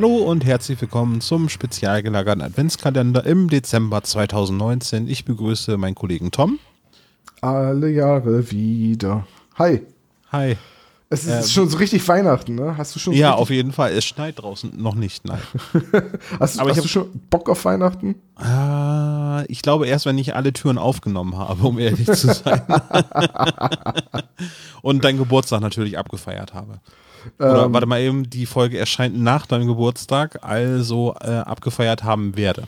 Hallo und herzlich willkommen zum spezial gelagerten Adventskalender im Dezember 2019. Ich begrüße meinen Kollegen Tom. Alle Jahre wieder. Hi. Hi. Es ist äh, schon so richtig Weihnachten, ne? Hast du schon so Ja, auf jeden Fall. Es schneit draußen noch nicht, nein. hast du, Aber hast ich du schon Bock auf Weihnachten? Äh, ich glaube erst, wenn ich alle Türen aufgenommen habe, um ehrlich zu sein. und deinen Geburtstag natürlich abgefeiert habe. Oder Ähm. warte mal eben, die Folge erscheint nach deinem Geburtstag, also äh, abgefeiert haben werde.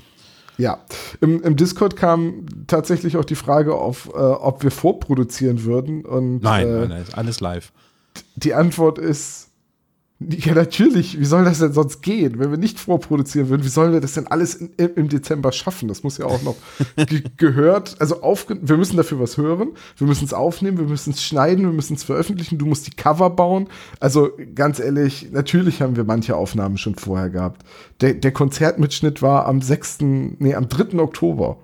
Ja. Im, Im Discord kam tatsächlich auch die Frage auf, äh, ob wir vorproduzieren würden. Und Nein, äh, nein, nein, ist alles live. die Antwort ist. Ja, natürlich. Wie soll das denn sonst gehen? Wenn wir nicht vorproduzieren würden, wie sollen wir das denn alles in, im, Dezember schaffen? Das muss ja auch noch ge gehört. Also aufge wir müssen dafür was hören. Wir müssen es aufnehmen, wir müssen es schneiden, wir müssen es veröffentlichen. Du musst die Cover bauen. Also ganz ehrlich, natürlich haben wir manche Aufnahmen schon vorher gehabt. Der, der Konzertmitschnitt war am 6., nee, am 3. Oktober.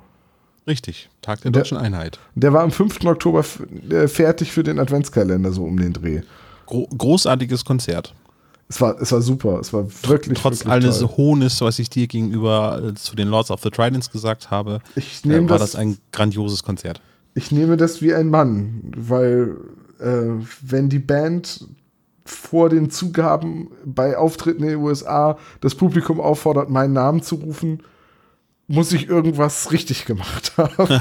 Richtig, Tag der Der- Deutschen Einheit. Der war am 5. Oktober äh, fertig für den Adventskalender, so um den Dreh. Gro großartiges Konzert. Es war, es war super. Es war wirklich, Trotz wirklich alles toll. Hohnes, was ich dir gegenüber äh, zu den Lords of the Tridents gesagt habe, Ich äh, war das, das ein grandioses Konzert. ich nehme das wie ein Mann, weil äh, wenn die Band vor den Zugaben bei Auftritten in den USA das Publikum auffordert, meinen Namen zu rufen, muss ich irgendwas richtig gemacht haben.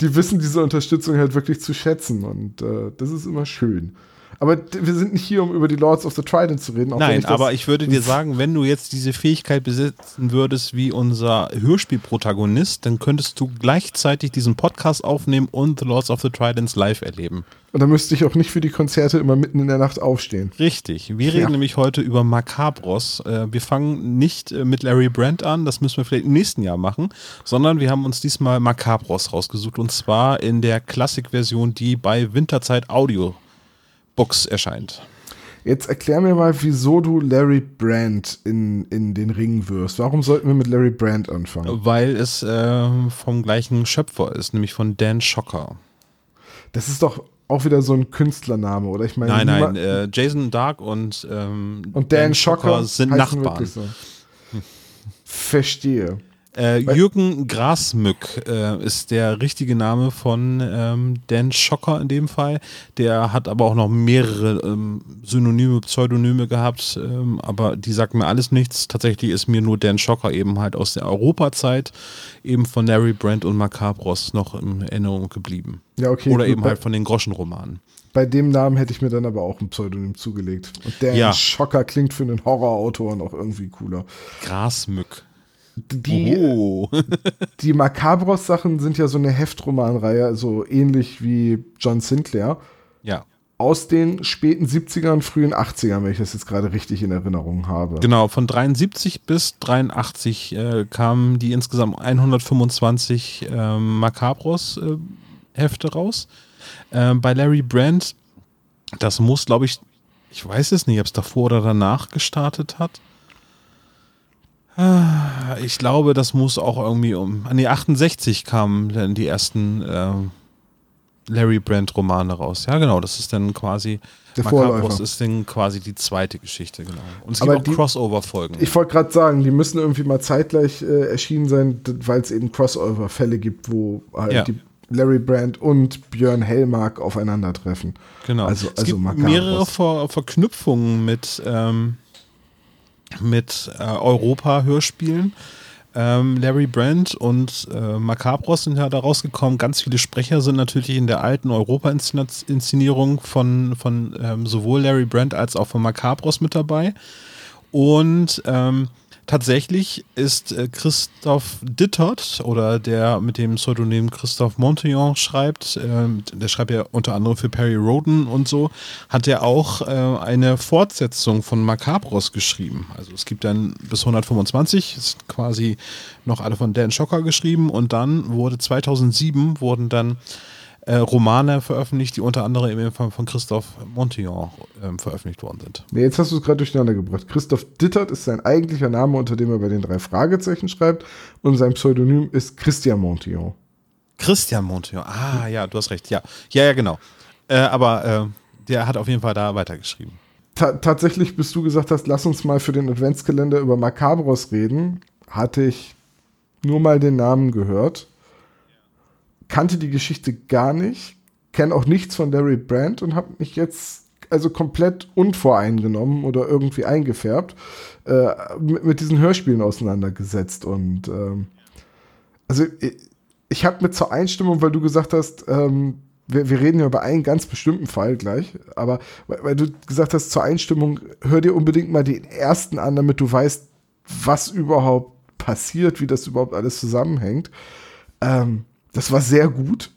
die wissen diese Unterstützung halt wirklich zu schätzen und äh, das ist immer schön. Aber wir sind nicht hier, um über die Lords of the Trident zu reden. Nein, aber ich würde dir sagen, wenn du jetzt diese Fähigkeit besitzen würdest wie unser Hörspielprotagonist, dann könntest du gleichzeitig diesen Podcast aufnehmen und The Lords of the Tridents live erleben. Und dann müsste ich auch nicht für die Konzerte immer mitten in der Nacht aufstehen. Richtig. Wir reden Ja. nämlich heute über Macabros. Äh, Wir fangen nicht äh, mit Larry Brandt an, das müssen wir vielleicht im nächsten Jahr machen, sondern wir haben uns diesmal Macabros rausgesucht und zwar in der Klassikversion, die bei Winterzeit Audio Books erscheint. Jetzt erklär mir mal, wieso du Larry Brand in, in den Ring wirfst. Warum sollten wir mit Larry Brand anfangen? Weil es äh, vom gleichen Schöpfer ist, nämlich von Dan Schocker. Das ist doch auch wieder so ein Künstlername, oder? Ich meine, Nein, nein, äh, Jason Dark und, ähm, und Dan, Schocker sind heißen Nachbarn. So. Verstehe. Äh, Jürgen Grasmück äh, ist der richtige Name von ähm, Dan Schocker in dem Fall. Der hat aber auch noch mehrere ähm, Synonyme, Pseudonyme gehabt, ähm, aber die sagen mir alles nichts. Tatsächlich ist mir nur Dan Schocker eben halt aus der Europazeit eben von Larry Brand und Macabros noch in Erinnerung geblieben. Ja, okay. Oder gut, eben halt von den Groschenromanen. bei dem Namen hätte ich mir dann aber auch ein Pseudonym zugelegt. Und Dan Ja. Schocker klingt für einen Horrorautor noch irgendwie cooler. Grasmück. Die, oh. die Macabros-Sachen sind ja so eine Heftromanreihe, so ähnlich wie John Sinclair. ja. aus den späten 70ern, frühen 80ern, wenn ich das jetzt gerade richtig in Erinnerung habe. Genau, von 73 bis 83 äh, kamen die insgesamt 125 ähm, Macabros-Hefte raus. Ähm, bei Larry Brand, das muss, glaube ich, ich weiß es nicht, ob es davor oder danach gestartet hat. Ich glaube, das muss auch irgendwie um. An die 68 kamen dann die ersten ähm, Larry Brand-Romane raus. Ja, genau, das ist dann quasi. Der Macabros Vorläufer. ist dann quasi die zweite Geschichte, genau. Und es Aber gibt auch Crossover-Folgen. Ich wollte gerade sagen, die müssen irgendwie mal zeitgleich äh, erschienen sein, weil es eben Crossover-Fälle gibt, wo halt Ja. die Larry Brand und Björn Hellmark aufeinandertreffen. Genau. Also, es also gibt Macabros. mehrere Ver Verknüpfungen mit, ähm, mit äh, Europa-Hörspielen. Ähm, Larry Brand und äh, Macabros sind ja da rausgekommen. Ganz viele Sprecher sind natürlich in der alten Europa-Inszenierung von, von ähm, sowohl Larry Brand als auch von Macabros mit dabei. Und ähm, tatsächlich ist äh, Christoph Dittert oder der mit dem Pseudonym Christoph Montillon schreibt, äh, der schreibt ja unter anderem für Perry Roden und so, hat er auch äh, eine Fortsetzung von Macabros geschrieben. Also es gibt dann bis 125, ist quasi noch alle von Dan Schocker geschrieben und dann wurde 2007 wurden dann äh, Romane veröffentlicht, die unter anderem im Fall von Christoph Montillon ähm, veröffentlicht worden sind. Nee, jetzt hast du es gerade durcheinander gebracht. Christoph Dittert ist sein eigentlicher Name, unter dem er bei den drei Fragezeichen schreibt und sein Pseudonym ist Christian Montillon. Christian Montillon, ah ja, du hast recht, ja. Ja, ja, genau. Äh, aber äh, der hat auf jeden Fall da weitergeschrieben. Ta tatsächlich, bis du gesagt hast, lass uns mal für den Adventskalender über Macabros reden, hatte ich nur mal den Namen gehört kannte die Geschichte gar nicht, kenne auch nichts von Larry Brandt und habe mich jetzt also komplett unvoreingenommen oder irgendwie eingefärbt äh, mit, mit, diesen Hörspielen auseinandergesetzt und ähm, also ich, ich habe mit zur Einstimmung, weil du gesagt hast, ähm, wir, wir, reden ja über einen ganz bestimmten Fall gleich, aber weil, weil, du gesagt hast, zur Einstimmung, hör dir unbedingt mal den ersten an, damit du weißt, was überhaupt passiert, wie das überhaupt alles zusammenhängt. Ähm, das war sehr gut.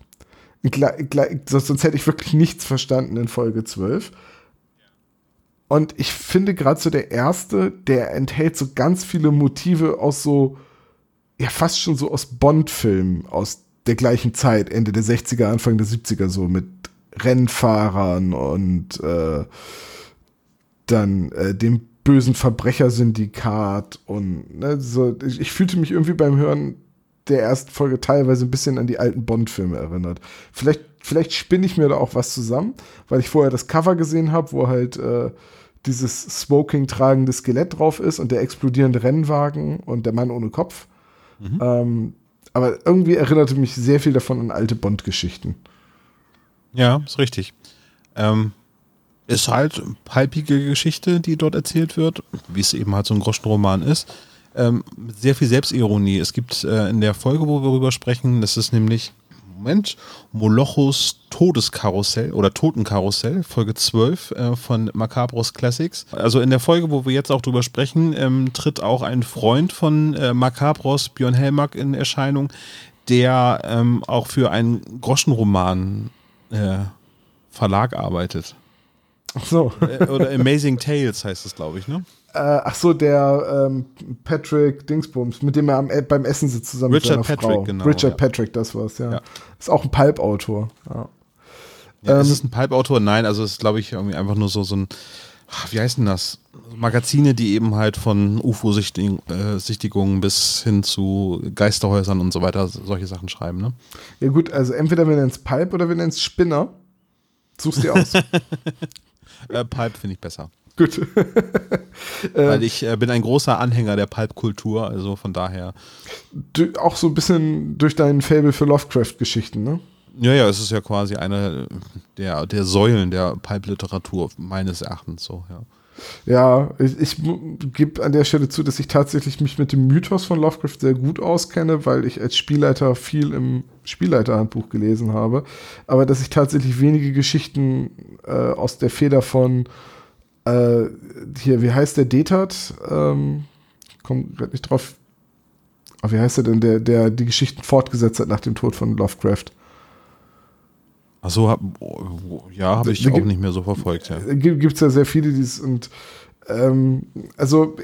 Sonst hätte ich wirklich nichts verstanden in Folge 12. Und ich finde gerade so der erste, der enthält so ganz viele Motive aus so, ja, fast schon so aus Bond-Filmen aus der gleichen Zeit, Ende der 60er, Anfang der 70er, so mit Rennfahrern und äh, dann äh, dem bösen Verbrechersyndikat und ne, so, ich, ich fühlte mich irgendwie beim Hören der ersten Folge teilweise ein bisschen an die alten Bond-Filme erinnert. Vielleicht, vielleicht spinne ich mir da auch was zusammen, weil ich vorher das Cover gesehen habe, wo halt äh, dieses Smoking-tragende Skelett drauf ist und der explodierende Rennwagen und der Mann ohne Kopf. Mhm. Ähm, aber irgendwie erinnerte mich sehr viel davon an alte Bond-Geschichten. Ja, ist richtig. Ähm, ist halt eine palpige Geschichte, die dort erzählt wird, wie es eben halt so ein Groschenroman ist ähm, sehr viel Selbstironie. Es gibt äh, in der Folge, wo wir darüber sprechen, das ist nämlich, Moment, Molochos Todeskarussell oder Totenkarussell, Folge 12 äh, von Macabros Classics. Also in der Folge, wo wir jetzt auch drüber sprechen, ähm, tritt auch ein Freund von äh, Macabros, Björn Helmack, in Erscheinung, der ähm, auch für einen Groschenroman äh, Verlag arbeitet. Ach so. Äh, oder Amazing Tales heißt es, glaube ich, ne? Äh, ach so, der ähm, Patrick Dingsbums, mit dem er am, äh, beim Essen sitzt zusammen Richard mit seiner Patrick, Frau. genau. Richard ja. Patrick, das war's, ja. ja. Ist auch ein Pulp-Autor. Ja. ja ähm, ist es ein Pulp-Autor? Nein, also es ist, glaube ich, irgendwie einfach nur so, so ein, wie heißt denn das? Magazine, die eben halt von UFO-Sichtigungen äh, bis hin zu Geisterhäusern und so weiter solche Sachen schreiben, ne? Ja gut, also entweder wir nennen es Pulp oder wir nennen es Spinner. Suchst dir aus. äh, Pulp finde ich besser. Gut. Weil ich äh, bin ein großer Anhänger der Pulp-Kultur, also von daher. Du, auch so ein bisschen durch deinen Fable für Lovecraft-Geschichten, ne? Ja, ja, es ist ja quasi eine der, der Säulen der Pulp-Literatur, meines Erachtens so, ja. Ja, ich, ich gebe an der Stelle zu, dass ich tatsächlich mich mit dem Mythos von Lovecraft sehr gut auskenne, weil ich als Spielleiter viel im Spielleiterhandbuch gelesen habe. Aber dass ich tatsächlich wenige Geschichten äh, aus der Feder von äh, hier, wie heißt der Detat? Ähm, komm gerade nicht drauf. Aber wie heißt er denn, der, der die Geschichten fortgesetzt hat nach dem Tod von Lovecraft? Achso, hab, ja, habe ich da, auch nicht mehr so verfolgt. Ja. Gibt es ja sehr viele, die es und ähm, also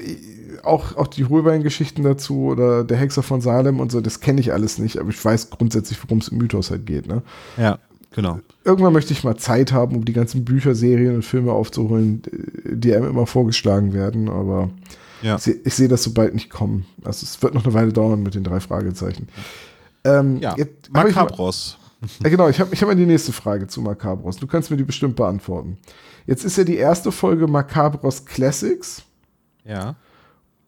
auch, auch die Hohlbein-Geschichten dazu oder der Hexer von Salem und so, das kenne ich alles nicht, aber ich weiß grundsätzlich, worum es im Mythos halt geht. Ne? Ja. Genau. Irgendwann möchte ich mal Zeit haben, um die ganzen Bücher, Serien und Filme aufzuholen, die einem immer vorgeschlagen werden, aber ja. ich, ich sehe das so bald nicht kommen. Also es wird noch eine Weile dauern mit den drei Fragezeichen. Ähm, ja, Macabros. Ja, genau, ich habe ich hab mal die nächste Frage zu Macabros. Du kannst mir die bestimmt beantworten. Jetzt ist ja die erste Folge Macabros Classics. Ja.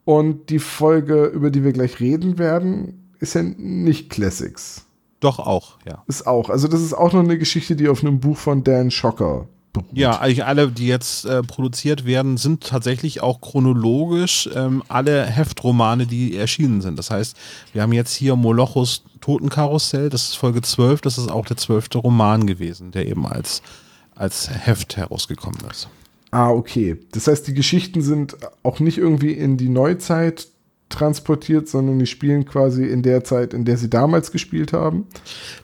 Und die Folge, über die wir gleich reden werden, ist ja nicht Classics. Doch auch, ja. Ist auch. Also das ist auch noch eine Geschichte, die auf einem Buch von Dan Schocker beruht. Ja, eigentlich alle, die jetzt äh, produziert werden, sind tatsächlich auch chronologisch ähm, alle Heftromane, die erschienen sind. Das heißt, wir haben jetzt hier Molochos Totenkarussell, das ist Folge 12, das ist auch der zwölfte Roman gewesen, der eben als, als Heft herausgekommen ist. Ah, okay. Das heißt, die Geschichten sind auch nicht irgendwie in die Neuzeit transportiert, sondern die spielen quasi in der Zeit, in der sie damals gespielt haben.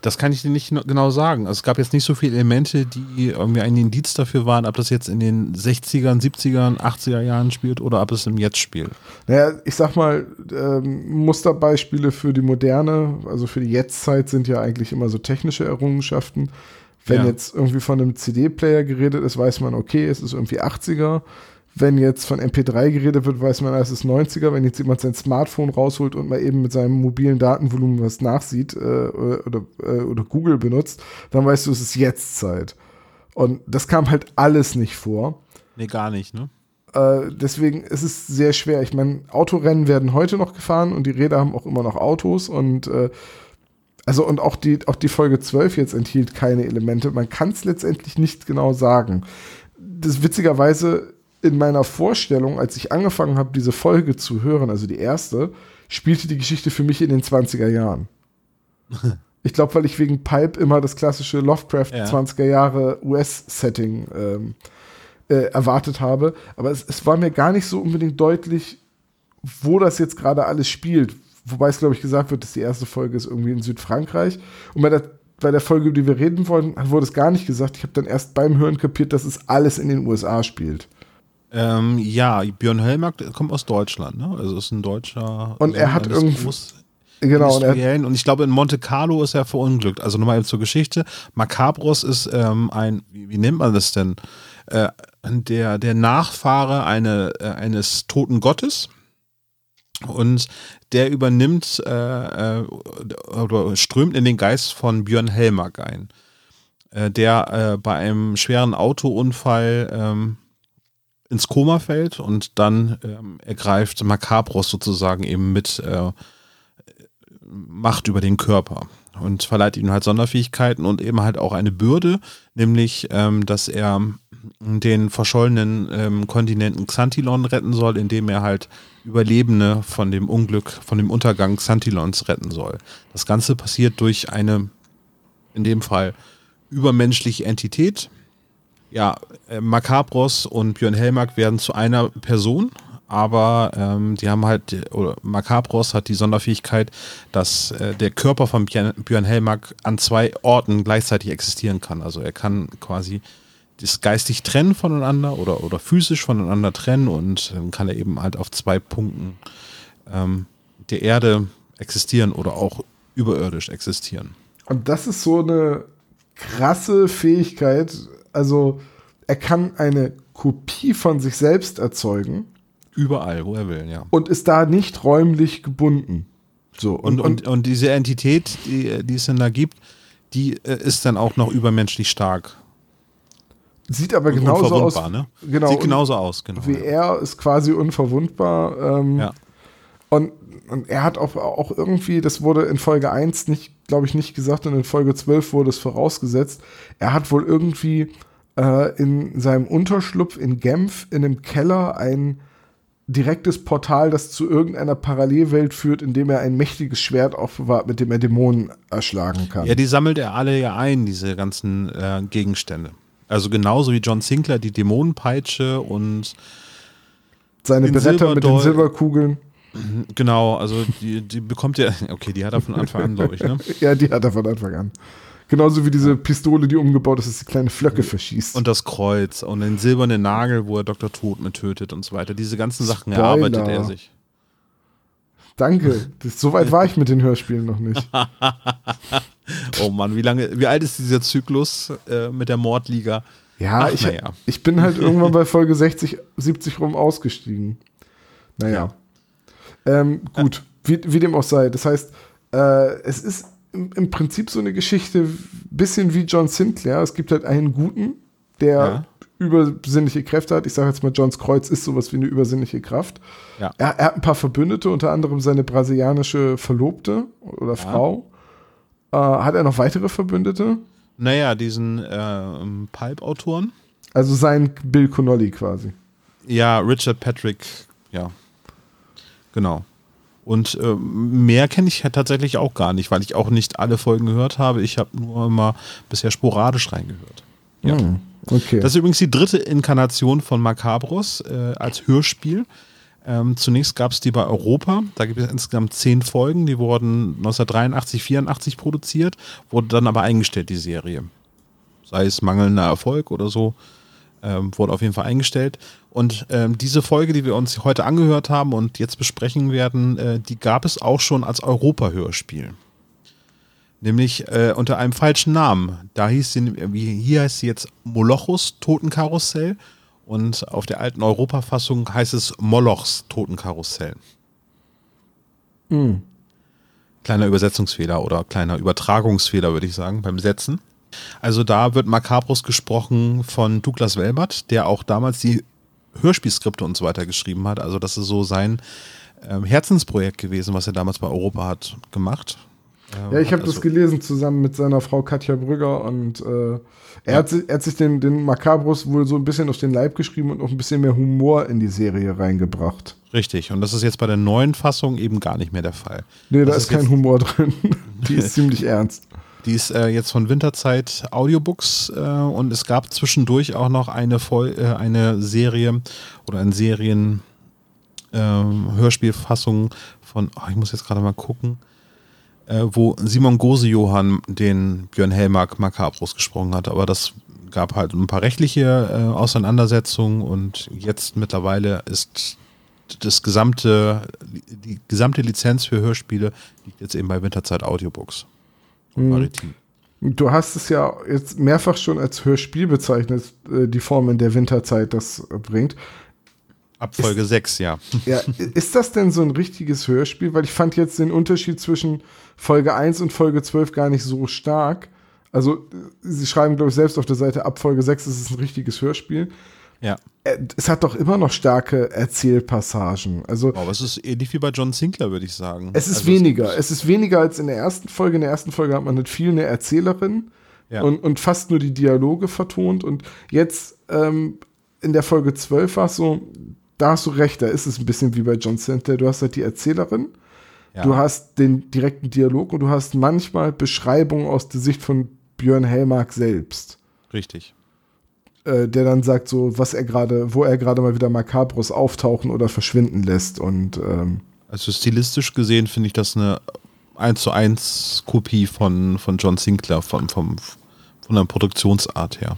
Das kann ich dir nicht genau sagen. Also es gab jetzt nicht so viele Elemente, die irgendwie ein Indiz dafür waren, ob das jetzt in den 60ern, 70ern, 80er Jahren spielt oder ob es im Jetzt spielt. Naja, ich sag mal, ähm, Musterbeispiele für die moderne, also für die Jetztzeit sind ja eigentlich immer so technische Errungenschaften. Wenn Ja. jetzt irgendwie von einem CD-Player geredet ist, weiß man, okay, es ist irgendwie 80er. Wenn jetzt von MP3 geredet wird, weiß man, es ist 90er. Wenn jetzt jemand sein Smartphone rausholt und mal eben mit seinem mobilen Datenvolumen was nachsieht äh, oder, äh, oder Google benutzt, dann weißt du, es ist Jetztzeit. Und das kam halt alles nicht vor. Nee, gar nicht, ne? Äh, deswegen ist es sehr schwer. Ich meine, Autorennen werden heute noch gefahren und die Räder haben auch immer noch Autos und äh, also und auch die, auch die Folge 12 jetzt enthielt keine Elemente. Man kann es letztendlich nicht genau sagen. Das witzigerweise in meiner Vorstellung, als ich angefangen habe, diese Folge zu hören, also die erste, spielte die Geschichte für mich in den 20er Jahren. Ich glaube, weil ich wegen Pipe immer das klassische Lovecraft Ja. 20er Jahre US-Setting ähm, äh, erwartet habe. Aber es, es war mir gar nicht so unbedingt deutlich, wo das jetzt gerade alles spielt. Wobei es, glaube ich, gesagt wird, dass die erste Folge ist irgendwie in Südfrankreich. Und bei der, bei der Folge, über die wir reden wollen, wurde es gar nicht gesagt. Ich habe dann erst beim Hören kapiert, dass es alles in den USA spielt. Ähm, ja, Björn Höllmark der kommt aus Deutschland, ne? Also ist ein deutscher. Und er Sohn hat irgendwie- Genau, und er. Und ich glaube, in Monte Carlo ist er verunglückt. Also nochmal zur Geschichte. Macabros ist ähm, ein, wie, wie nennt man das denn? Äh, der, der Nachfahre eine, äh, eines toten Gottes. Und der übernimmt äh, äh, oder strömt in den Geist von Björn Helmark ein, äh, der äh, bei einem schweren Autounfall ähm, ins Koma fällt und dann ähm, ergreift Macabros sozusagen eben mit äh, Macht über den Körper und verleiht ihm halt Sonderfähigkeiten und eben halt auch eine Bürde, nämlich, ähm, dass er den verschollenen ähm, Kontinenten Xantilon retten soll, indem er halt Überlebende von dem Unglück, von dem Untergang Xantilons retten soll. Das Ganze passiert durch eine, in dem Fall, übermenschliche Entität. Ja, äh, Macabros und Björn Helmark werden zu einer Person, aber ähm, die haben halt, oder Macabros hat die Sonderfähigkeit, dass äh, der Körper von Björn, Björn Helmark an zwei Orten gleichzeitig existieren kann. Also er kann quasi das geistig trennen voneinander oder, oder physisch voneinander trennen und dann kann er eben halt auf zwei Punkten ähm, der Erde existieren oder auch überirdisch existieren. und das ist so eine krasse Fähigkeit. Also, er kann eine Kopie von sich selbst erzeugen Überall, wo er will, ja. und ist da nicht räumlich gebunden. So, Und, und, und diese Entität, die, die es dann da gibt, die äh, ist dann auch noch übermenschlich stark. sieht aber Und genauso aus. unverwundbar, ne? Genau, Sieht und genauso aus, genau. wie er ist quasi unverwundbar. Ähm, Ja. Und, und er hat auch, auch irgendwie, das wurde in Folge 1 nicht, glaube ich, nicht gesagt und in Folge 12 wurde es vorausgesetzt. Er hat wohl irgendwie äh, in seinem Unterschlupf in Genf in einem Keller ein direktes Portal, das zu irgendeiner Parallelwelt führt, in dem er ein mächtiges Schwert aufbewahrt, mit dem er Dämonen erschlagen kann. Ja, die sammelt er alle ja ein, diese ganzen äh, Gegenstände. Also genauso wie John Sinclair die Dämonenpeitsche und Seine Beretta mit den Silberkugeln. genau, also die, die bekommt er, okay, die hat er von Anfang an, glaube ich, ne? Ja, die hat er von Anfang an. Genauso wie diese Pistole, die umgebaut ist, dass sie kleine Flöcke verschießt. Und das Kreuz und den silbernen Nagel, wo er Dr. Tod mit tötet und so weiter. Diese ganzen Sachen Spoiler. erarbeitet er sich. Danke. Das, so weit war ich mit den Hörspielen noch nicht. Oh Mann, wie lange, wie alt ist dieser Zyklus äh, mit der Mordliga? Ja, Ach, ich, ja. ich bin halt irgendwann bei Folge 60, 70 rum ausgestiegen. Naja. Ähm, gut, wie, wie dem auch sei. Das heißt, äh, es ist im, Prinzip so eine Geschichte, bisschen wie John Sinclair. Es gibt halt einen Guten, der Ja. übersinnliche Kräfte hat. Ich sage jetzt mal, Johns Kreuz ist sowas wie eine übersinnliche Kraft. Ja. Er, er hat ein paar Verbündete, unter anderem seine brasilianische Verlobte oder Frau. Äh, hat er noch weitere Verbündete? Naja, diesen äh, Pulp-Autoren. Also sein Bill Connolly quasi. Ja, Richard Patrick, ja. Genau. Und äh, mehr kenne ich ja tatsächlich auch gar nicht, weil ich auch nicht alle Folgen gehört habe. Ich habe nur immer bisher sporadisch reingehört. Ja. Hm, okay. Das ist übrigens die dritte Inkarnation von Macabros äh, als Hörspiel. Ähm, zunächst gab es die bei Europa. Da gibt es insgesamt zehn Folgen. Die wurden 1983, 84 produziert, wurde dann aber eingestellt, die Serie. Sei es mangelnder Erfolg oder so, ähm, wurde auf jeden Fall eingestellt. Und ähm, diese Folge, die wir uns heute angehört haben und jetzt besprechen werden, äh, die gab es auch schon als Europa-Hörspiel. Nämlich äh, unter einem falschen Namen. Da hieß sie, wie hier heißt sie jetzt Molochus Totenkarussell und auf der alten Europa-Fassung heißt es Molochs Totenkarussell. Mhm. Kleiner Übersetzungsfehler oder kleiner Übertragungsfehler, würde ich sagen, beim Setzen. Also da wird Macabros gesprochen von Douglas Welbert, der auch damals die Hörspielskripte und so weiter geschrieben hat. Also das ist so sein ähm, Herzensprojekt gewesen, was er damals bei Europa hat gemacht. Ja, ich habe also das gelesen zusammen mit seiner Frau Katja Brügger und äh, er, ja. hat, er, hat, sich den, den Macabros wohl so ein bisschen auf den Leib geschrieben und noch ein bisschen mehr Humor in die Serie reingebracht. Richtig, und das ist jetzt bei der neuen Fassung eben gar nicht mehr der Fall. Nee, da ist, ist kein Humor drin. die ist ziemlich ernst. Die ist äh, jetzt von Winterzeit Audiobooks äh, und es gab zwischendurch auch noch eine, Vol äh, eine Serie oder ein Serien ähm, Hörspielfassung von, oh, ich muss jetzt gerade mal gucken, äh, wo Simon Gose-Johann den Björn Helmark Macabros gesprochen hat. Aber das gab halt ein paar rechtliche äh, Auseinandersetzungen und jetzt mittlerweile ist das gesamte, die gesamte Lizenz für Hörspiele liegt jetzt eben bei Winterzeit Audiobooks. Mhm. Du hast es ja jetzt mehrfach schon als Hörspiel bezeichnet, äh, die Form, in der Winterzeit das bringt. Ab Folge ist, 6, ja. Ja, ist das denn so ein richtiges Hörspiel? Weil ich fand jetzt den Unterschied zwischen Folge 1 und Folge 12 gar nicht so stark. Also, sie schreiben, glaube ich, selbst auf der Seite, ab Folge 6 ist es ein richtiges Hörspiel. Ja. Äh, es hat doch immer noch starke Erzählpassagen. Also, aber es ist ähnlich wie bei John Sinclair, würde ich sagen. Es ist also weniger. Es ist weniger als in der ersten Folge. In der ersten Folge hat man nicht viel eine Erzählerin ja. und, und fast nur die Dialoge vertont. Und jetzt ähm, in der Folge 12 war es so, da hast du recht, da ist es ein bisschen wie bei John Sinclair. Du hast halt die Erzählerin, ja. du hast den direkten Dialog und du hast manchmal Beschreibungen aus der Sicht von Björn Helmark selbst. Richtig. Äh, der dann sagt, so, was er gerade, wo er gerade mal wieder Makabros auftauchen oder verschwinden lässt. Und ähm, also stilistisch gesehen finde ich das eine 1 zu 1 Kopie von, von John Sinclair, von, vom, von der Produktionsart her.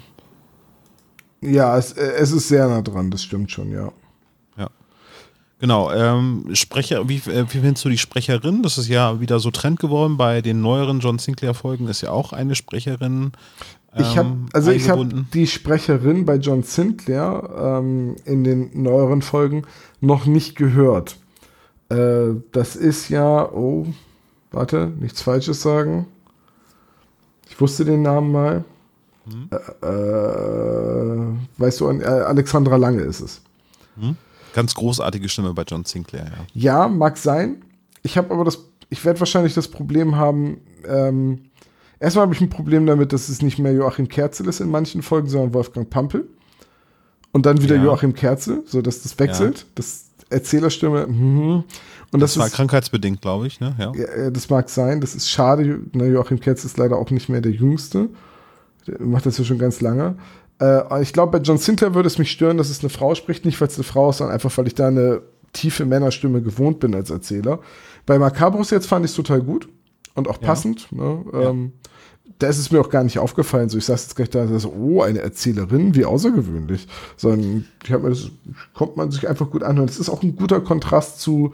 Ja, es, es ist sehr nah dran, das stimmt schon, ja. Genau, ähm, Sprecher, wie, äh, wie findest du die Sprecherin? Das ist ja wieder so Trend geworden. Bei den neueren John Sinclair-Folgen ist ja auch eine Sprecherin. Ähm, ich habe also ich habe die Sprecherin bei John Sinclair ähm, in den neueren Folgen noch nicht gehört. Äh, das ist ja, oh, warte, nichts Falsches sagen. Ich wusste den Namen mal. Hm? Äh, äh weißt du, äh, Alexandra Lange ist es. Hm? Ganz großartige Stimme bei John Sinclair, ja. Ja, mag sein. Ich habe aber das, ich werde wahrscheinlich das Problem haben, ähm, erstmal habe ich ein Problem damit, dass es nicht mehr Joachim Kerzel ist in manchen Folgen, sondern Wolfgang Pampel. Und dann wieder ja. Joachim Kerzel, so dass das wechselt. Ja. Das Erzählerstimme, mhm. Und das, das war ist, krankheitsbedingt, glaube ich, ne? Ja. ja. Das mag sein. Das ist schade. Ne, Joachim Kerz ist leider auch nicht mehr der Jüngste. Der macht das ja schon ganz lange. Äh, ich glaube, bei John Sinclair würde es mich stören, dass es eine Frau spricht, nicht weil es eine Frau ist, sondern einfach, weil ich da eine tiefe Männerstimme gewohnt bin als Erzähler. Bei Macabros jetzt fand ich es total gut und auch passend. Ja. Ne? Ja. Ähm, da ist es mir auch gar nicht aufgefallen. So, ich saß jetzt gleich da, so, oh, eine Erzählerin, wie außergewöhnlich. Sondern ich habe mir das, kommt man sich einfach gut anhören. Das ist auch ein guter Kontrast zu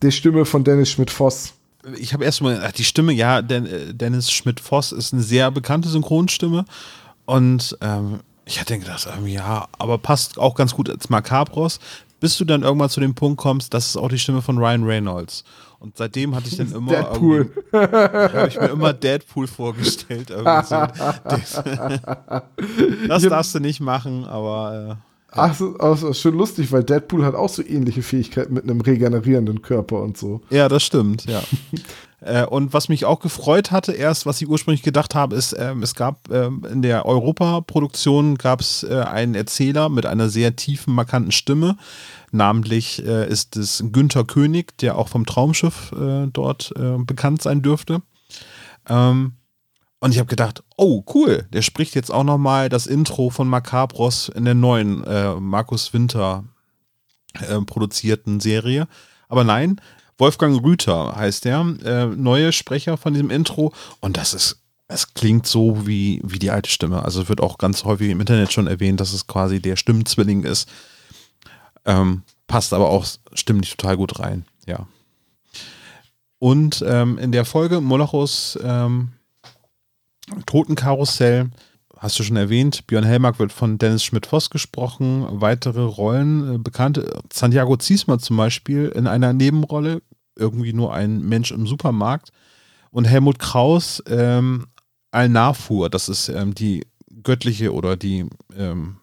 der Stimme von Dennis Schmidt-Voss. Ich habe erstmal, die Stimme, ja, äh, Dennis Schmidt-Voss ist eine sehr bekannte Synchronstimme. Und ähm, ich hatte gedacht, ähm, ja, aber passt auch ganz gut als Macabros, bis du dann irgendwann zu dem Punkt kommst, das ist auch die Stimme von Ryan Reynolds. Und seitdem hatte ich dann immer Deadpool. habe ich mir immer Deadpool vorgestellt. So. das darfst du nicht machen, aber. Äh, Ach, so, also schon lustig, weil Deadpool hat auch so ähnliche Fähigkeiten mit einem regenerierenden Körper und so. Ja, das stimmt, ja. Äh, und was mich auch gefreut hatte, erst, was ich ursprünglich gedacht habe, ist, ähm, es gab ähm, in der Europa-Produktion gab es äh, einen Erzähler mit einer sehr tiefen, markanten Stimme. Namentlich äh, ist es Günther König, der auch vom Traumschiff äh, dort äh, bekannt sein dürfte. Ähm, und ich habe gedacht, oh cool, der spricht jetzt auch noch mal das Intro von Macabros in der neuen Markus Winter produzierten Serie. Aber nein, Wolfgang Rüther heißt der, äh, neue Sprecher von diesem Intro. Und das ist, es klingt so wie, wie die alte Stimme. Also wird auch ganz häufig im Internet schon erwähnt, dass es quasi der Stimmenzwilling ist. Ähm, passt aber auch stimmlich total gut rein, ja. Und ähm, in der Folge Molachos ähm, Totenkarussell hast du schon erwähnt, Björn Hellmark wird von Dennis Schmidt-Voss gesprochen. Weitere Rollen äh, bekannt. Santiago Ziesmer zum Beispiel in einer Nebenrolle, irgendwie nur ein Mensch im Supermarkt. Und Helmut Kraus, ähm, Al-Nafur, das ist ähm, die göttliche oder die ähm,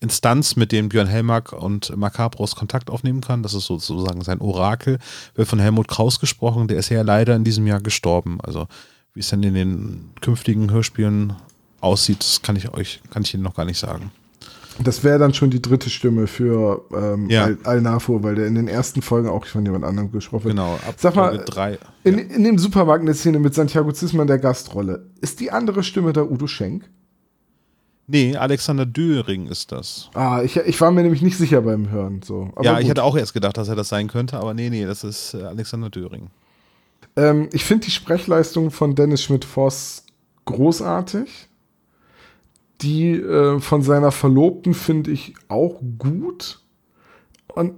Instanz, mit dem Björn Hellmark und Macabros Kontakt aufnehmen kann. Das ist sozusagen sein Orakel. Wird von Helmut Kraus gesprochen. Der ist ja leider in diesem Jahr gestorben. Also wie es dann in den künftigen Hörspielen aussieht, das kann ich euch, kann ich Ihnen noch gar nicht sagen. Das wäre dann schon die dritte Stimme für ähm, Ja. Al- Al-Nafur, weil der in den ersten Folgen auch von jemand anderem gesprochen wird. Genau, ab Sag mal, drei. In, in dem Supermarkt eine Szene mit Santiago Zisman der Gastrolle. Ist die andere Stimme da Udo Schenk? Nee, Alexander Döring ist das. Ah, ich, ich war mir nämlich nicht sicher beim Hören. So. Aber ja, ich gut. hatte auch erst gedacht, dass er das sein könnte, aber nee, nee, das ist äh, Alexander Döring. Ähm, ich finde die Sprechleistung von Dennis Schmidt-Voss großartig. Die äh, von seiner Verlobten finde ich auch gut. Und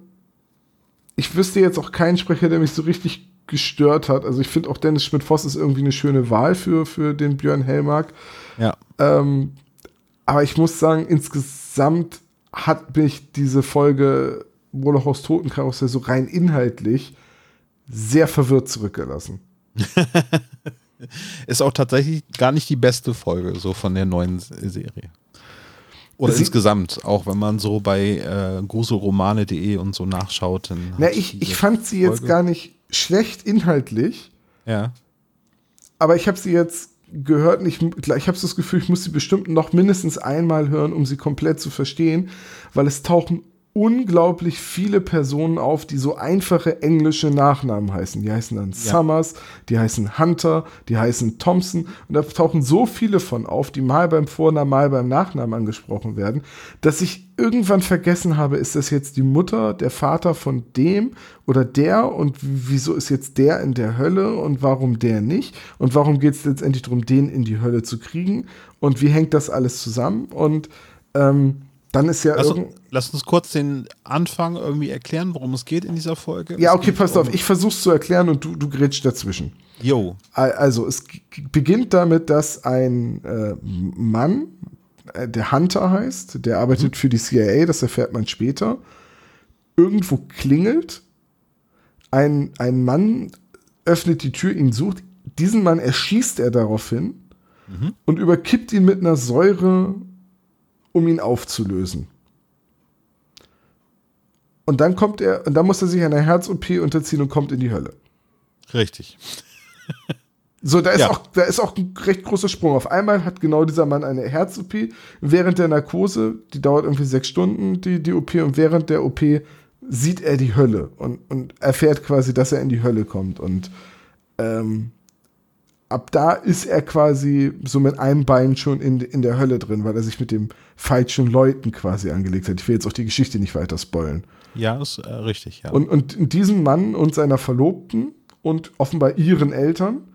ich wüsste jetzt auch keinen Sprecher, der mich so richtig gestört hat. Also ich finde auch Dennis Schmidt-Voss ist irgendwie eine schöne Wahl für, für den Björn Hellmark. Ja. Ähm, aber ich muss sagen, insgesamt hat mich diese Folge Molochos Totenkarussell so rein inhaltlich sehr verwirrt zurückgelassen. Ist auch tatsächlich gar nicht die beste Folge so von der neuen Serie. Oder Sie- insgesamt, auch wenn man so bei äh, gruselromane.de und so nachschaut. Dann Na, ich, ich fand sie jetzt Folge- gar nicht schlecht inhaltlich, Ja. aber ich habe sie jetzt gehört und ich, ich habe so das Gefühl, ich muss sie bestimmt noch mindestens einmal hören, um sie komplett zu verstehen, weil es tauchen unglaublich viele Personen auf, die so einfache englische Nachnamen heißen. Die heißen dann Summers, die heißen Hunter, die heißen Thompson. Und da tauchen so viele von auf, die mal beim Vornamen, mal beim Nachnamen angesprochen werden, dass ich irgendwann vergessen habe, ist das jetzt die Mutter, der Vater von dem oder der? Und wieso ist jetzt der in der Hölle? Und warum der nicht? Und warum geht es letztendlich darum, den in die Hölle zu kriegen? Und wie hängt das alles zusammen? Und ähm, dann ist ja Also, irgend lass uns kurz den Anfang irgendwie erklären, worum es geht in dieser Folge. Ja, okay, passt um- auf. Ich versuch's zu erklären und du, du grätsch dazwischen. Jo, Al- Also, es beginnt damit, dass ein äh, Mann, äh, der Hunter heißt, der arbeitet für die CIA, das erfährt man später, irgendwo klingelt, ein, ein Mann öffnet die Tür, ihn sucht, diesen Mann erschießt er daraufhin und überkippt ihn mit einer Säure, um ihn aufzulösen. Und dann kommt er, und dann muss er sich einer Herz-OP unterziehen und kommt in die Hölle. richtig. So, da ist, Ja. auch, da ist auch ein recht großer Sprung. Auf einmal hat genau dieser Mann eine Herz-OP. Während der Narkose, die dauert irgendwie sechs Stunden, die, die OP, und während der OP sieht er die Hölle und, und erfährt quasi, dass er in die Hölle kommt. Und ähm, ab da ist er quasi so mit einem Bein schon in, in der Hölle drin, weil er sich mit dem falschen Leuten quasi angelegt hat. Ich will jetzt auch die Geschichte nicht weiter spoilen. Ja, ist äh, richtig, ja. Und, und diesem Mann und seiner Verlobten und offenbar ihren Eltern,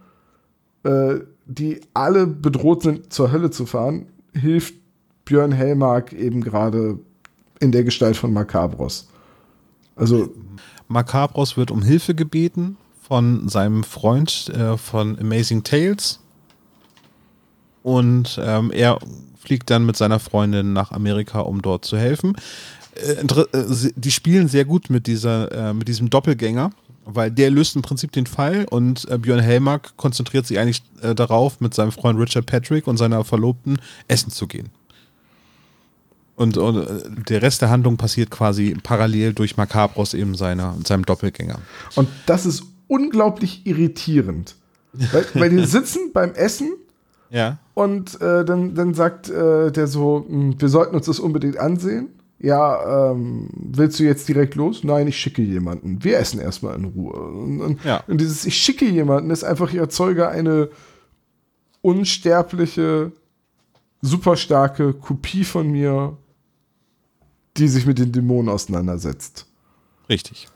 äh, die alle bedroht sind, zur Hölle zu fahren, hilft Björn Hellmark eben gerade in der Gestalt von Macabros. Also, Macabros wird um Hilfe gebeten von seinem Freund äh, von Amazing Tales. Und ähm, er fliegt dann mit seiner Freundin nach Amerika, um dort zu helfen. Äh, äh, die spielen sehr gut mit, dieser, äh, mit diesem Doppelgänger, weil der löst im Prinzip den Fall und äh, Björn Helmark konzentriert sich eigentlich äh, darauf, mit seinem Freund Richard Patrick und seiner Verlobten essen zu gehen. Und, und der Rest der Handlung passiert quasi parallel durch Macabros eben seiner, seinem Doppelgänger. und das ist unglaublich irritierend. Weil, weil die sitzen beim Essen Ja. Und äh, dann, dann sagt äh, der so, "Hm, wir sollten uns das unbedingt ansehen. Ja, ähm, willst du jetzt direkt los? Nein, ich schicke jemanden. Wir essen erstmal in Ruhe. Und, und, Ja. und dieses Ich schicke jemanden ist einfach, ich erzeuge eine unsterbliche, super starke Kopie von mir, die sich mit den Dämonen auseinandersetzt. Richtig.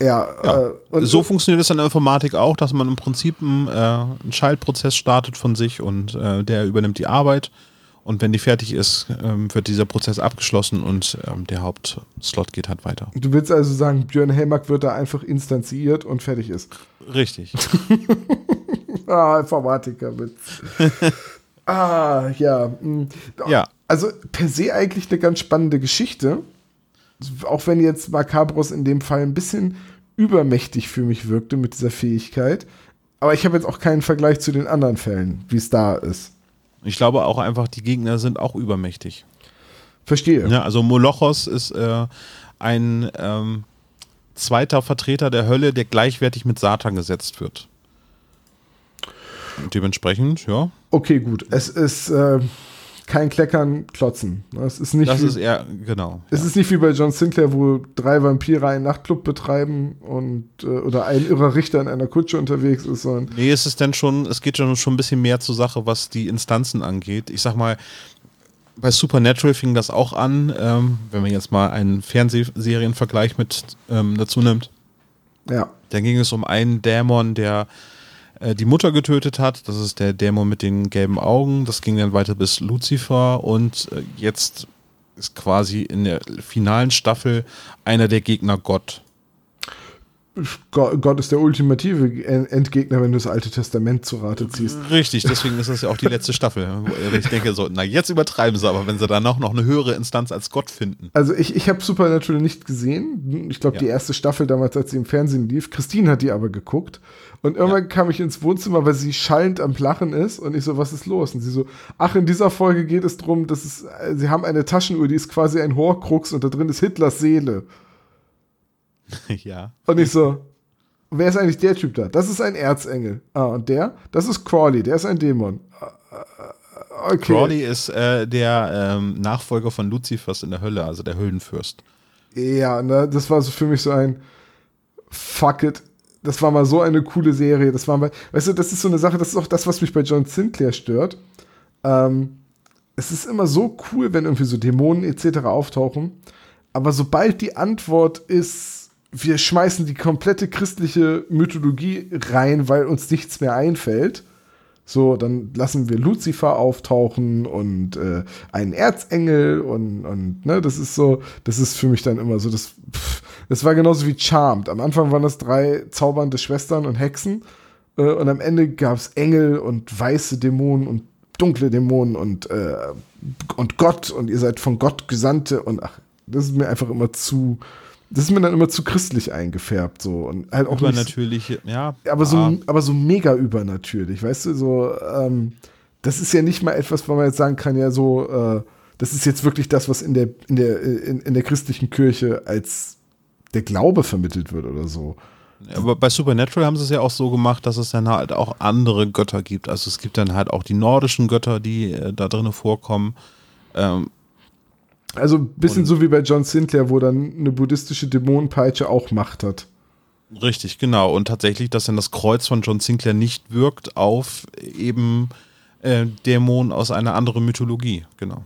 Ja, Ja. Äh, so funktioniert es in der Informatik auch, dass man im Prinzip einen, äh, einen Schaltprozess startet von sich und äh, der übernimmt die Arbeit. Und wenn die fertig ist, ähm, wird dieser Prozess abgeschlossen und ähm, der Hauptslot geht halt weiter. du willst also sagen, Björn Helmack wird da einfach instanziert und fertig ist. Richtig. Ah, Informatikerwitz. ah, ja. mm. Ja. Also per se eigentlich eine ganz spannende Geschichte. Auch wenn jetzt Macabros in dem Fall ein bisschen übermächtig für mich wirkte mit dieser Fähigkeit. Aber ich habe jetzt auch keinen Vergleich zu den anderen Fällen, wie es da ist. Ich glaube auch einfach, die Gegner sind auch übermächtig. Verstehe. Ja, also Molochos ist äh, ein ähm, zweiter Vertreter der Hölle, der gleichwertig mit Satan gesetzt wird. Und dementsprechend, ja, Okay, gut. Es ist äh, kein Kleckern, Klotzen. Es ist nicht, das wie, ist eher, genau. es ist nicht wie bei John Sinclair, wo drei Vampire einen Nachtclub betreiben und äh, oder ein irrer Richter in einer Kutsche unterwegs ist, sondern Nee, es ist denn schon, es geht schon, schon ein bisschen mehr zur Sache, was die Instanzen angeht. Ich sag mal, bei Supernatural fing das auch an, ähm, wenn man jetzt mal einen Fernsehserienvergleich mit ähm, dazu nimmt. ja. Da ging es um einen Dämon, der äh, die Mutter getötet hat. Das ist der Dämon mit den gelben Augen. Das ging dann weiter bis Lucifer und äh, jetzt ist quasi in der finalen Staffel einer der Gegner Gott. Gott, ist der ultimative En- Endgegner, wenn du das Alte Testament zu Rate ziehst. Richtig, deswegen ist das ja auch die letzte Staffel. Ich denke so, na jetzt übertreiben sie aber, wenn sie dann auch noch eine höhere Instanz als Gott finden. Also ich, ich habe Supernatural nicht gesehen. Ich glaube, Ja. die erste Staffel damals, als sie im Fernsehen lief. Christine hat die aber geguckt. Und irgendwann kam ich ins Wohnzimmer, weil sie schallend am Lachen ist. Und ich so, was ist los? Und sie so, ach, in dieser Folge geht es darum, dass es, äh, sie haben eine Taschenuhr, die ist quasi ein Horcrux und da drin ist Hitlers Seele. ja. Und ich so, wer ist eigentlich der Typ da? Das ist ein Erzengel. Ah, und der? Das ist Crawley, der ist ein Dämon. Ah, Okay. Crawley ist äh, der ähm, Nachfolger von Luzifers in der Hölle, also der Höllenfürst. Ja, ne, das war so für mich so ein Fuck it. Das war mal so eine coole Serie. Das war mal, weißt du, das ist so eine Sache, das ist auch das, was mich bei John Sinclair stört. Ähm, es ist immer so cool, wenn irgendwie so Dämonen etc. auftauchen. Aber sobald die Antwort ist, wir schmeißen die komplette christliche Mythologie rein, weil uns nichts mehr einfällt, so, dann lassen wir Lucifer auftauchen und äh, einen Erzengel und, und ne, das ist so, das ist für mich dann immer so, das, pff, das war genauso wie Charmed. Am Anfang waren das drei zaubernde Schwestern und Hexen äh, und am Ende gab es Engel und weiße Dämonen und dunkle Dämonen und, äh, und Gott und ihr seid von Gott Gesandte und ach, das ist mir einfach immer zu, das ist mir dann immer zu christlich eingefärbt so und halt auch Aber nicht, ja. aber so, ah, aber so mega übernatürlich, weißt du, so, ähm, das ist ja nicht mal etwas, wo man jetzt sagen kann, ja, so, äh, das ist jetzt wirklich das, was in der, in der, in, in der christlichen Kirche als der Glaube vermittelt wird oder so. Aber bei Supernatural haben sie es ja auch so gemacht, dass es dann halt auch andere Götter gibt. Also es gibt dann halt auch die nordischen Götter, die äh, da drinnen vorkommen. Ähm, Also ein bisschen Und- so wie bei John Sinclair, wo dann eine buddhistische Dämonenpeitsche auch Macht hat. richtig, genau. Und tatsächlich, dass dann das Kreuz von John Sinclair nicht wirkt auf eben äh, Dämonen aus einer anderen Mythologie. Genau.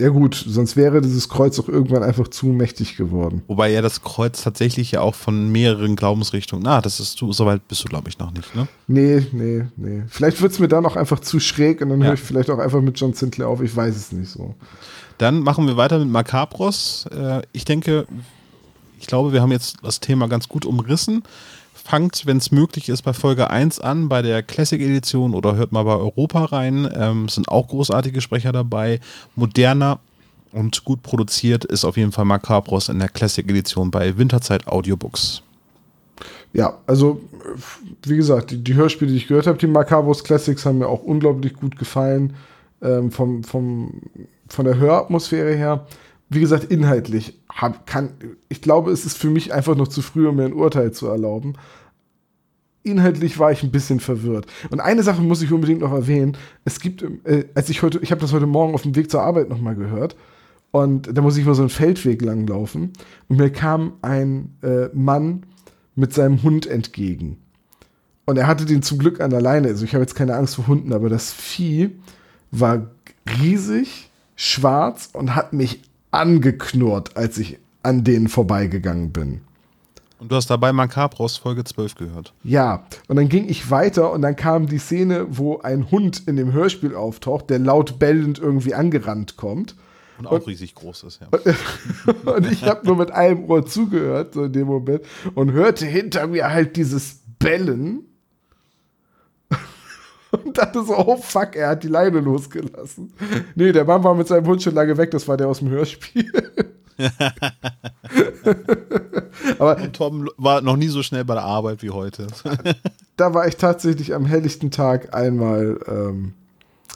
Ja gut, sonst wäre dieses Kreuz auch irgendwann einfach zu mächtig geworden. Wobei ja das Kreuz tatsächlich ja auch von mehreren Glaubensrichtungen. Na, das ist du, soweit bist du, glaube ich, noch nicht, ne? Nee, nee, nee. Vielleicht wird es mir dann auch einfach zu schräg und dann Ja. höre ich vielleicht auch einfach mit John Sinclair auf. Ich weiß es nicht so. Dann machen wir weiter mit Macabros. Äh, ich denke, ich glaube, wir haben jetzt das Thema ganz gut umrissen. Fangt, wenn es möglich ist, bei Folge 1 an, bei der Classic-Edition oder hört mal bei Europa rein. Ähm, sind auch großartige Sprecher dabei. Moderner und gut produziert ist auf jeden Fall Macabros in der Classic-Edition bei Winterzeit Audiobooks. Ja, also wie gesagt, die, die Hörspiele, die ich gehört habe, die Macabros Classics haben mir auch unglaublich gut gefallen. Ähm, vom, vom, von der Höratmosphäre her. Wie gesagt, inhaltlich hab, kann, ich glaube, es ist für mich einfach noch zu früh, um mir ein Urteil zu erlauben. Inhaltlich war ich ein bisschen verwirrt. Und eine Sache muss ich unbedingt noch erwähnen. Es gibt, äh, als ich heute, ich habe das heute Morgen auf dem Weg zur Arbeit nochmal gehört. Und da muss ich mal so einen Feldweg langlaufen. Und mir kam ein äh, Mann mit seinem Hund entgegen. Und er hatte den zum Glück an der Leine. Also ich habe jetzt keine Angst vor Hunden, aber das Vieh war riesig, schwarz und hat mich angeknurrt, als ich an denen vorbeigegangen bin. Und du hast dabei Macabros Folge 12 gehört. Ja, und dann ging ich weiter und dann kam die Szene, wo ein Hund in dem Hörspiel auftaucht, der laut bellend irgendwie angerannt kommt. Und auch und, riesig groß ist, ja. und ich habe nur mit einem Ohr zugehört, so in dem Moment, und hörte hinter mir halt dieses Bellen. Und dachte so, oh fuck, er hat die Leine losgelassen. Nee, der Mann war mit seinem Hund schon lange weg, das war der aus dem Hörspiel. Aber Und Tom war noch nie so schnell bei der Arbeit wie heute. da war ich tatsächlich am helllichten Tag einmal ähm,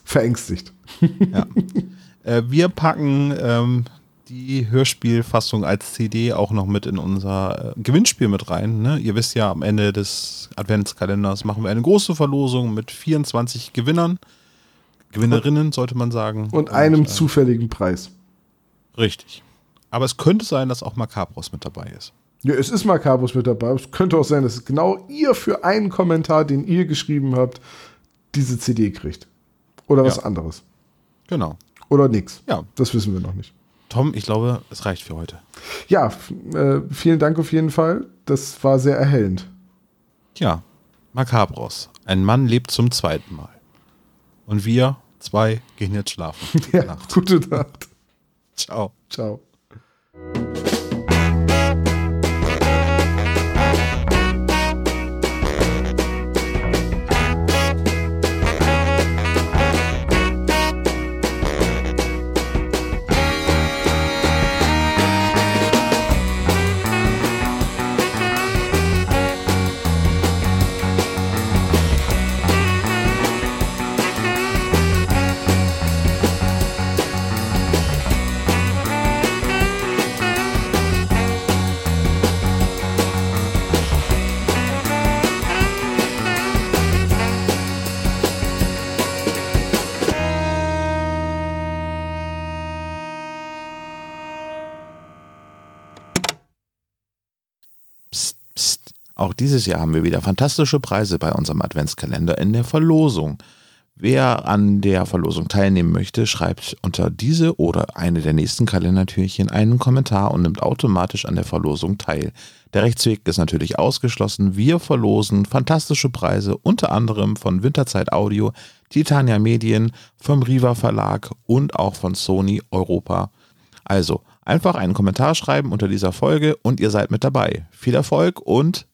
verängstigt. Ja. Äh, wir packen ähm, die Hörspielfassung als CD auch noch mit in unser äh, Gewinnspiel mit rein. Ne? Ihr wisst ja, am Ende des Adventskalenders machen wir eine große Verlosung mit 24 Gewinnern. Gewinnerinnen, sollte man sagen. Und einem Und, äh, zufälligen Preis. Richtig. Aber es könnte sein, dass auch Macabros mit dabei ist. Ja, es ist Macabros mit dabei. Es könnte auch sein, dass genau ihr für einen Kommentar, den ihr geschrieben habt, diese CD kriegt. Oder was ja. anderes. Genau. Oder nix. Ja. Das wissen wir noch nicht. Tom, ich glaube, es reicht für heute. Ja, äh, vielen Dank auf jeden Fall. Das war sehr erhellend. Ja, Macabros. Ein Mann lebt zum zweiten Mal. Und wir zwei gehen jetzt schlafen. ja, Nacht. gute Nacht. Ciao. Ciao. Dieses Jahr haben wir wieder fantastische Preise bei unserem Adventskalender in der Verlosung. Wer an der Verlosung teilnehmen möchte, schreibt unter diese oder eine der nächsten Kalendertürchen einen Kommentar und nimmt automatisch an der Verlosung teil. Der Rechtsweg ist natürlich ausgeschlossen. Wir verlosen fantastische Preise, unter anderem von Winterzeit Audio, Titania Medien, vom Riva Verlag und auch von Sony Europa. Also einfach einen Kommentar schreiben unter dieser Folge und ihr seid mit dabei. Viel Erfolg und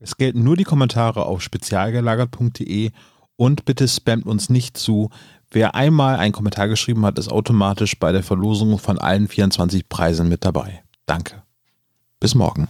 es gelten nur die Kommentare auf spezialgelagert.de und bitte spammt uns nicht zu. Wer einmal einen Kommentar geschrieben hat, ist automatisch bei der Verlosung von allen 24 Preisen mit dabei. Danke. Bis morgen.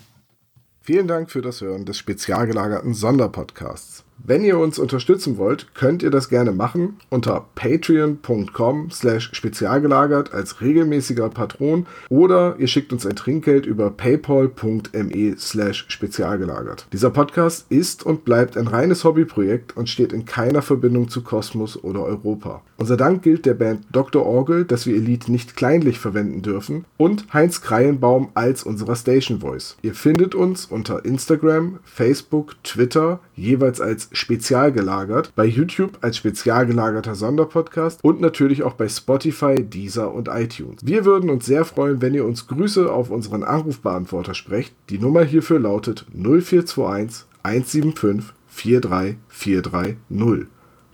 Vielen Dank für das Hören des spezialgelagerten Sonderpodcasts. Wenn ihr uns unterstützen wollt, könnt ihr das gerne machen unter patreon.com slash spezialgelagert als regelmäßiger Patron oder ihr schickt uns ein Trinkgeld über paypal.me slash spezialgelagert. Dieser Podcast ist und bleibt ein reines Hobbyprojekt und steht in keiner Verbindung zu Kosmos oder Europa. Unser Dank gilt der Band Dr. Orgel, dass wir ihr Lied nicht kleinlich verwenden dürfen und Heinz Kreienbaum als unserer Station Voice. Ihr findet uns unter Instagram, Facebook, Twitter, jeweils spezial gelagert, bei YouTube als spezial gelagerter Sonderpodcast und natürlich auch bei Spotify, Deezer und iTunes. Wir würden uns sehr freuen, wenn ihr uns Grüße auf unseren Anrufbeantworter sprecht. Die Nummer hierfür lautet 0421 175 43430.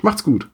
Macht's gut!